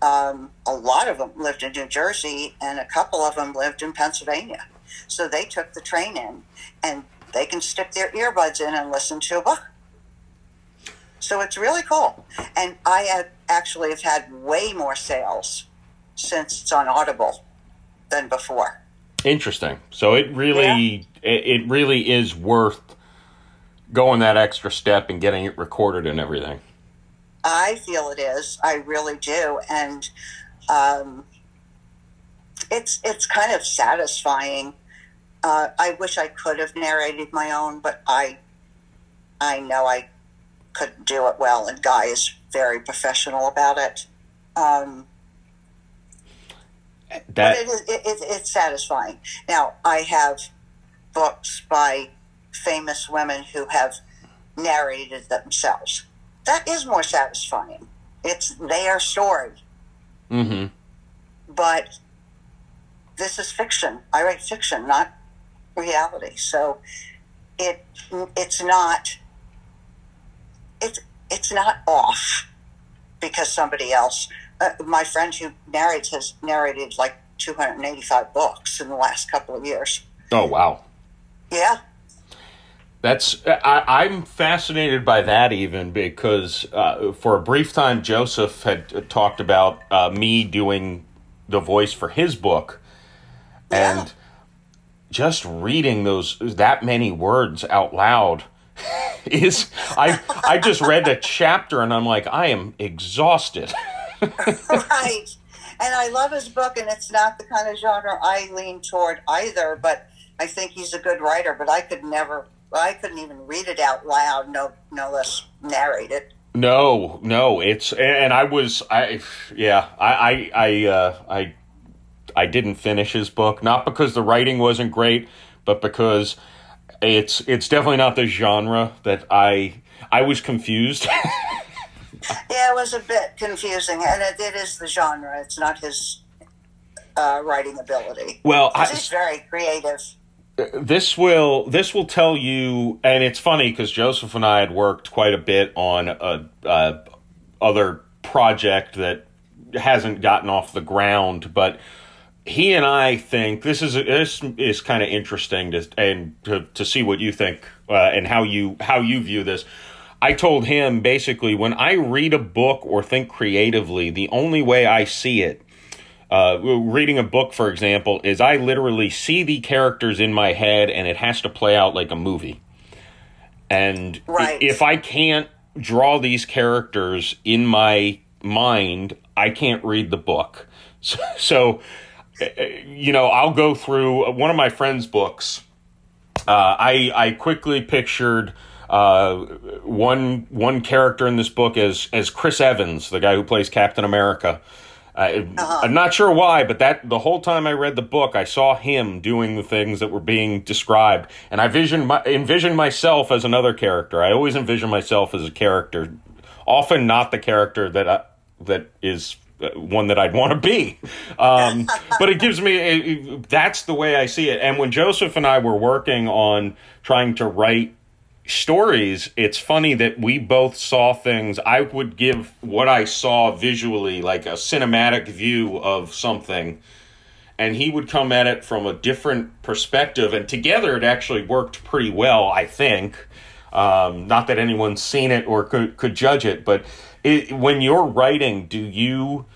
um, a lot of them lived in New Jersey, and a couple of them lived in Pennsylvania. So they took the train in, and they can stick their earbuds in and listen to a book. So it's really cool. And I have actually have had way more sales since it's on Audible than before. Interesting. So it really it, it really is worth going that extra step and getting it recorded and everything. I feel it is. I really do, and um, it's it's kind of satisfying. Uh, I wish I could have narrated my own, but I I know I couldn't do it well, and Guy is very professional about it. Um, but That it is, it, it, it's satisfying. Now, I have books by famous women who have narrated themselves. That is more satisfying. It's their story, Mm-hmm. but this is fiction. I write fiction, not reality. So it it's not it's it's not off because somebody else. Uh, my friend who narrates has narrated like 285 books in the last couple of years. Oh wow. Yeah, That's I, I'm fascinated by that even because uh, for a brief time Joseph had talked about uh, me doing the voice for his book, and just reading those that many words out loud is I I just read a chapter and I'm like I am exhausted. right. And I love his book, and it's not the kind of genre I lean toward either. But I think he's a good writer. But I could never, I couldn't even read it out loud. No, no less narrate it. No, no, it's and I was I yeah I I I uh, I I didn't finish his book not because the writing wasn't great, but because it's it's definitely not the genre that I I was confused. Yeah, it was a bit confusing, and it, it is the genre. It's not his uh, writing ability. Well, I, he's very creative. this will this will tell you and it's funny because joseph and i had worked quite a bit on a, a other project that hasn't gotten off the ground but he and i think this is this is kind of interesting to and to, to see what you think uh, and how you how you view this i told him basically when i read a book or think creatively the only way i see it uh, reading a book, for example, is I literally see the characters in my head and it has to play out like a movie. And Right. if I can't draw these characters in my mind, I can't read the book. So, so you know, I'll go through one of my friend's books. Uh, I I quickly pictured uh, one one character in this book as as Chris Evans, the guy who plays Captain America. Uh, I'm not sure why, but that the whole time I read the book, I saw him doing the things that were being described, and I visioned my, envisioned myself as another character. I always envision myself as a character, often not the character that I, that is uh, one that I'd want to be. Um, but it gives me a, that's the way I see it. And when Joseph and I were working on trying to write stories, it's funny that we both saw things. I would give what I saw visually, like a cinematic view of something, and he would come at it from a different perspective. And together, it actually worked pretty well, I think. Um, not that anyone's seen it or could, could judge it, but it, when you're writing, do you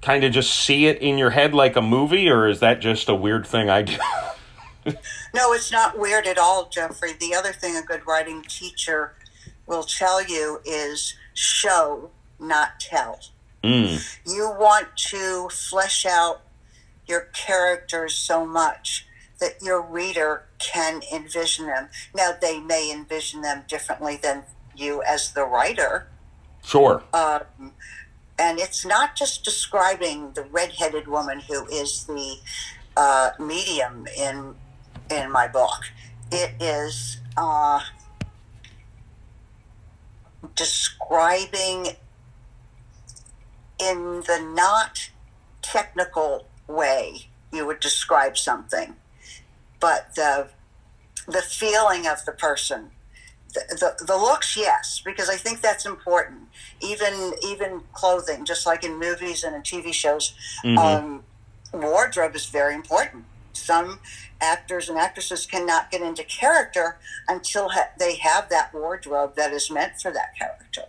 kind of just see it in your head like a movie, or is that just a weird thing I do? No, it's not weird at all, Jeffrey. The other thing a good writing teacher will tell you is show, not tell. mm, You want to flesh out your characters so much that your reader can envision them. Now, they may envision them differently than you as the writer. sure. Um, and it's not just describing the redheaded woman who is the uh, medium in in my book. it is uh, describing in the not technical way you would describe something, but the the feeling of the person. The, the, the looks, yes, because I think that's important. Even even clothing, just like in movies and in TV shows, Mhm. um, wardrobe is very important. Some actors and actresses cannot get into character until ha- they have that wardrobe that is meant for that character.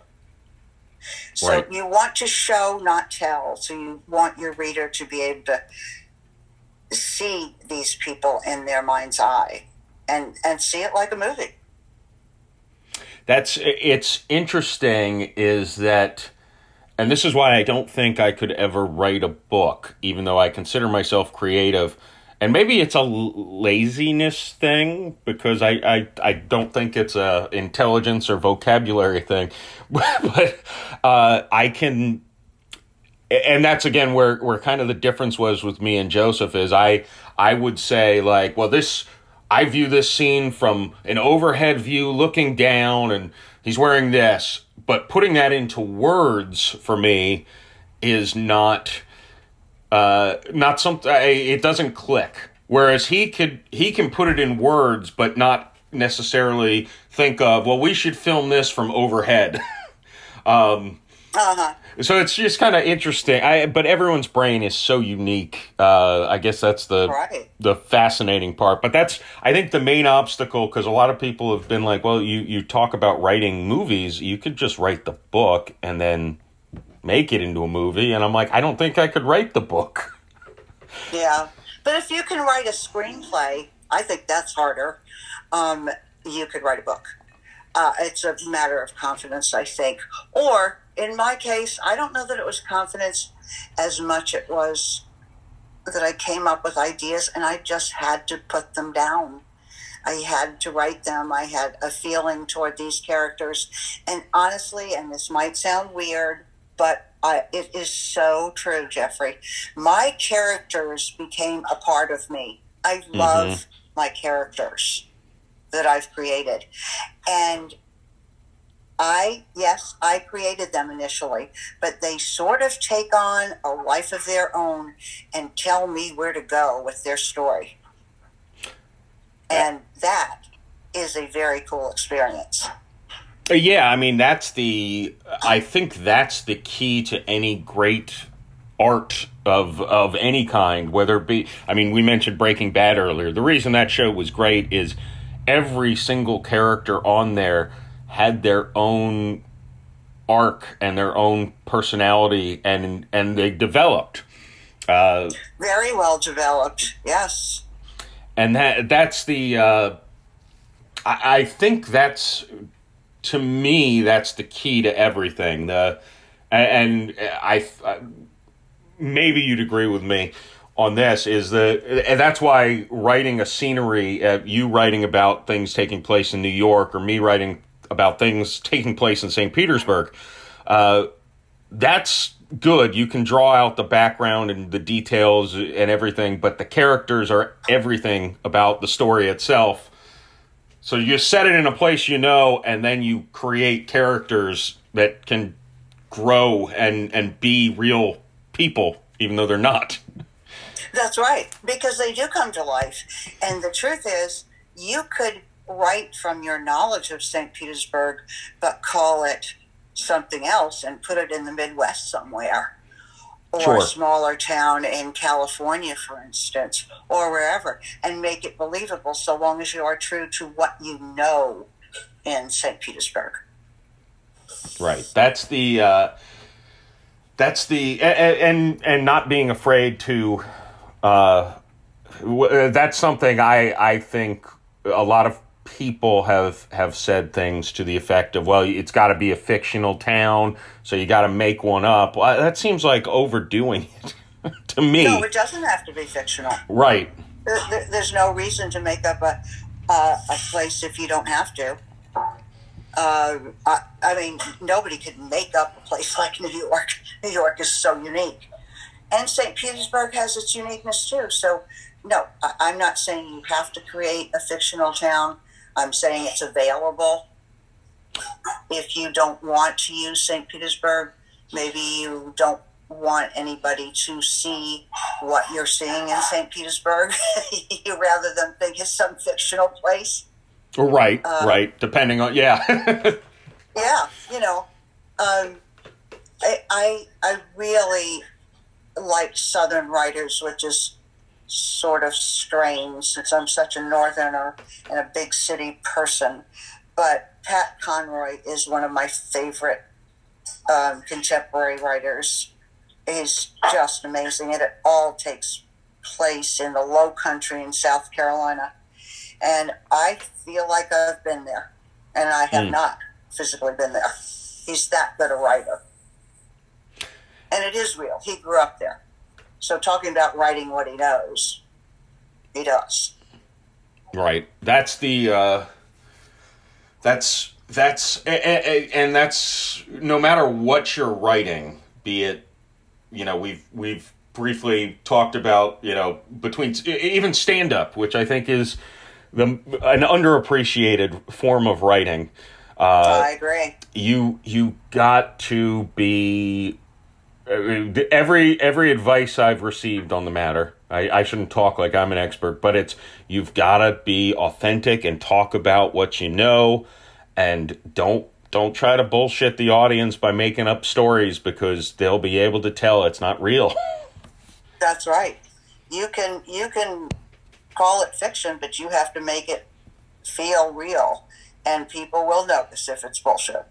So Right. you want to show, not tell. So you want your reader to be able to see these people in their mind's eye and and see it like a movie. That's it's interesting is that and this is why I don't think I could ever write a book even though I consider myself creative and maybe it's a laziness thing because I, I, I don't think it's a intelligence or vocabulary thing but uh, I can and that's again where where kind of the difference was with me and Joseph is I I would say like well this I view this scene from an overhead view looking down and he's wearing this but putting that into words for me is not uh not something it doesn't click whereas he could he can put it in words but not necessarily think of well we should film this from overhead um Uh-huh. So it's just kind of interesting. I but everyone's brain is so unique. Uh, I guess that's the Right. the fascinating part. But that's I think the main obstacle because a lot of people have been like, well, you you talk about writing movies, you could just write the book and then make it into a movie. And I'm like, I don't think I could write the book. Yeah. But if you can write a screenplay, I think that's harder. Um, you could write a book. Uh, it's a matter of confidence, I think. Or in my case, I don't know that it was confidence as much it was that I came up with ideas and I just had to put them down. I had to write them. I had a feeling toward these characters. And honestly, and this might sound weird, but I, it is so true, Jeffrey. My characters became a part of me. I mm-hmm. love my characters that I've created. And I, yes, I created them initially, but they sort of take on a life of their own and tell me where to go with their story. And that is a very cool experience. Uh, Yeah, I mean that's the I think that's the key to any great art of of any kind, whether it be I mean we mentioned Breaking Bad earlier. The reason that show was great is every single character on there had their own arc and their own personality and and they developed. Uh Very well developed, yes. and that that's the uh, I, I think that's to me that's the key to everything the and, and I, I maybe you'd agree with me on this is that and that's why writing a scenery uh, you writing about things taking place in New York or me writing about things taking place in St. Petersburg uh, that's good. You can draw out the background and the details and everything, but the characters are everything about the story itself. So you set it in a place you know, and then you create characters that can grow and and be real people, even though they're not. That's right, because they do come to life. And the truth is, you could write from your knowledge of St. Petersburg, but call it something else and put it in the Midwest somewhere. Or Sure. a smaller town in California, for instance, or wherever, and make it believable so long as you are true to what you know in St. Petersburg. Right. That's the uh, that's the a- a- and and not being afraid to. Uh, that's something I I think a lot of people have have said things to the effect of well it's got to be a fictional town so you got to make one up well, that seems like overdoing it to me No, it doesn't have to be fictional. right There, there- there's no reason to make up a uh, a place if you don't have to. Uh, I, I mean, nobody could make up a place like New York. New York is so unique, and St. Petersburg has its uniqueness too. So no, I, I'm not saying you have to create a fictional town. I'm saying it's available. If you don't want to use St. Petersburg, maybe you don't want anybody to see what you're seeing in St. Petersburg, rather than think it's some fictional place. Right, Um, right. Depending on yeah. Yeah, you know, um, I, I I really like Southern writers, which is sort of strange since I'm such a northerner and a big city person. But Pat Conroy is one of my favorite um, contemporary writers. He's just amazing, and it all takes place in the Low Country in South Carolina. And I feel like I've been there, and I have Hmm. not physically been there. He's that good a writer. And it is real. He grew up there. So talking about writing what he knows, he does. Right. That's the. Uh, that's that's and that's no matter what you're writing, be it, you know, we've we've briefly talked about you know between even stand up, which I think is the an underappreciated form of writing. Uh, I agree. you you got to be Uh, uh, every every advice I've received on the matter. I, I shouldn't talk like I'm an expert, but it's you've got to be authentic and talk about what you know, and don't don't try to bullshit the audience by making up stories because they'll be able to tell it's not real. That's right. You can you can call it fiction, but you have to make it feel real, and people will notice if it's bullshit.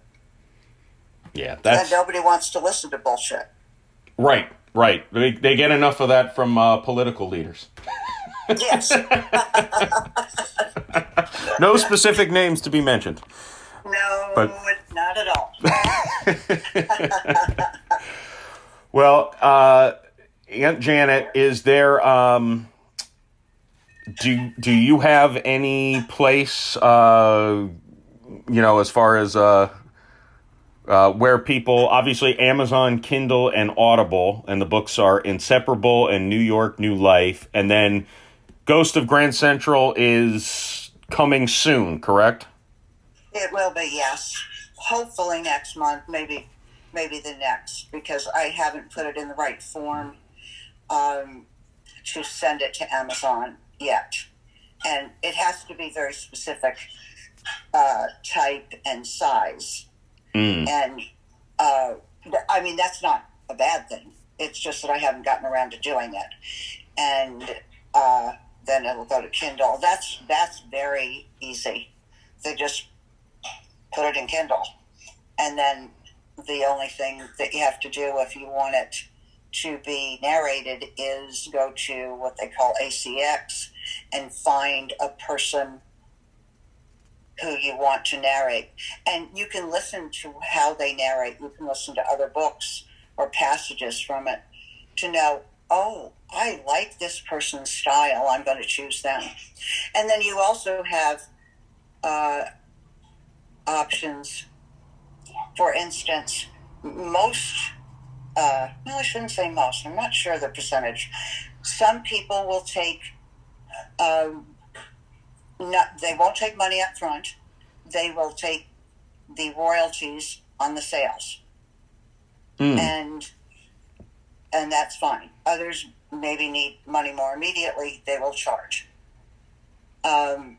yeah, and nobody wants to listen to bullshit. Right. Right. They they get enough of that from uh, political leaders. Yes. No specific names to be mentioned. no, But- not at all. Well, uh, Aunt Janet, is there um, do do you have any place uh, you know as far as uh, uh, where people obviously Amazon, Kindle, and Audible, and the books are inseparable and New York, New Life, and then Ghost of Grand Central is coming soon, correct? It will be yes. Hopefully next month, maybe maybe the next, because I haven't put it in the right form um, to send it to Amazon yet, and it has to be very specific uh, type and size. Mm. And uh, I mean that's not a bad thing. It's just that I haven't gotten around to doing it, and uh, then it'll go to Kindle. That's that's very easy. They just put it in Kindle, and then the only thing that you have to do if you want it to be narrated is go to what they call ACX and find a person who you want to narrate. And you can listen to how they narrate. You can listen to other books or passages from it to know, oh, I like this person's style. I'm going to choose them. And then you also have uh, options. For instance, most, uh, well, I shouldn't say most, I'm not sure the percentage. Some people will take, um, not, they won't take money up front. They will take the royalties on the sales, Mm. and and that's fine. Others maybe need money more immediately. They will charge. Um,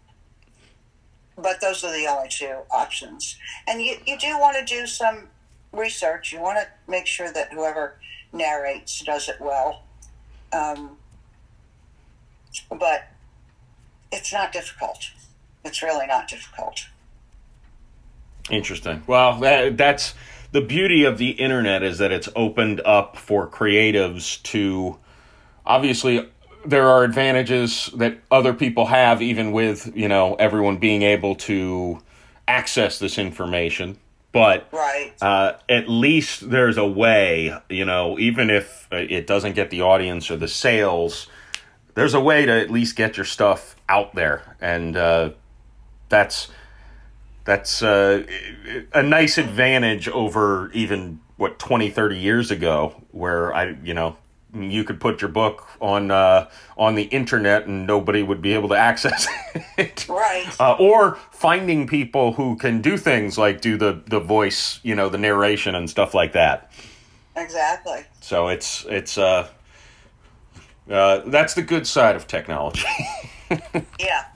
but those are the only two options. And you, you do want to do some research. You want to make sure that whoever narrates does it well. Um, but it's not difficult. It's really not difficult. Interesting. Well, that, that's the beauty of the internet is that it's opened up for creatives to obviously there are advantages that other people have even with, you know, everyone being able to access this information, but Right. uh, at least there's a way, you know, even if uh, it doesn't get the audience or the sales, there's a way to at least get your stuff out there. And uh, that's that's uh, a nice advantage over even what 20 30 years ago where i you know you could put your book on uh, on the internet and nobody would be able to access it. Right. Uh, or finding people who can do things like do the the voice, you know, the narration and stuff like that. Exactly. So it's it's uh, uh that's the good side of technology. Yeah.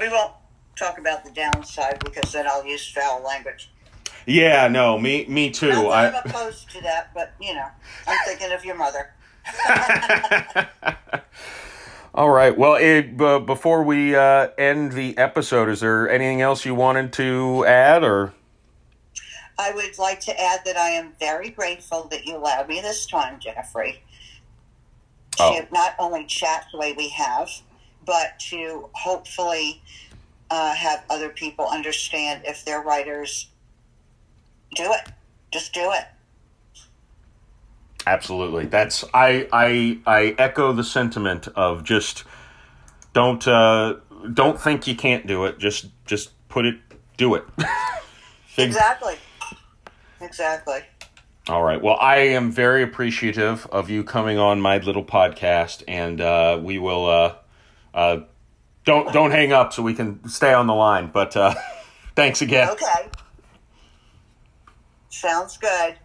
We won't talk about the downside because then I'll use foul language. yeah, no, me me too. I I'm opposed to that, but you know, I'm thinking of your mother. All right. Well, it, b- before we uh, end the episode, is there anything else you wanted to add, or? I would like to add that I am very grateful that you allowed me this time, Jeffrey, to Oh. not only chat the way we have, but to hopefully uh, have other people understand if they're writers, do it. Just do it. Absolutely. That's I I I echo the sentiment of just don't uh, don't think you can't do it. Just just put it, do it. Exactly. Exactly. All right. Well, I am very appreciative of you coming on my little podcast, and uh, we will. Uh, uh, don't don't hang up so we can stay on the line. But uh, thanks again. Okay. Sounds good.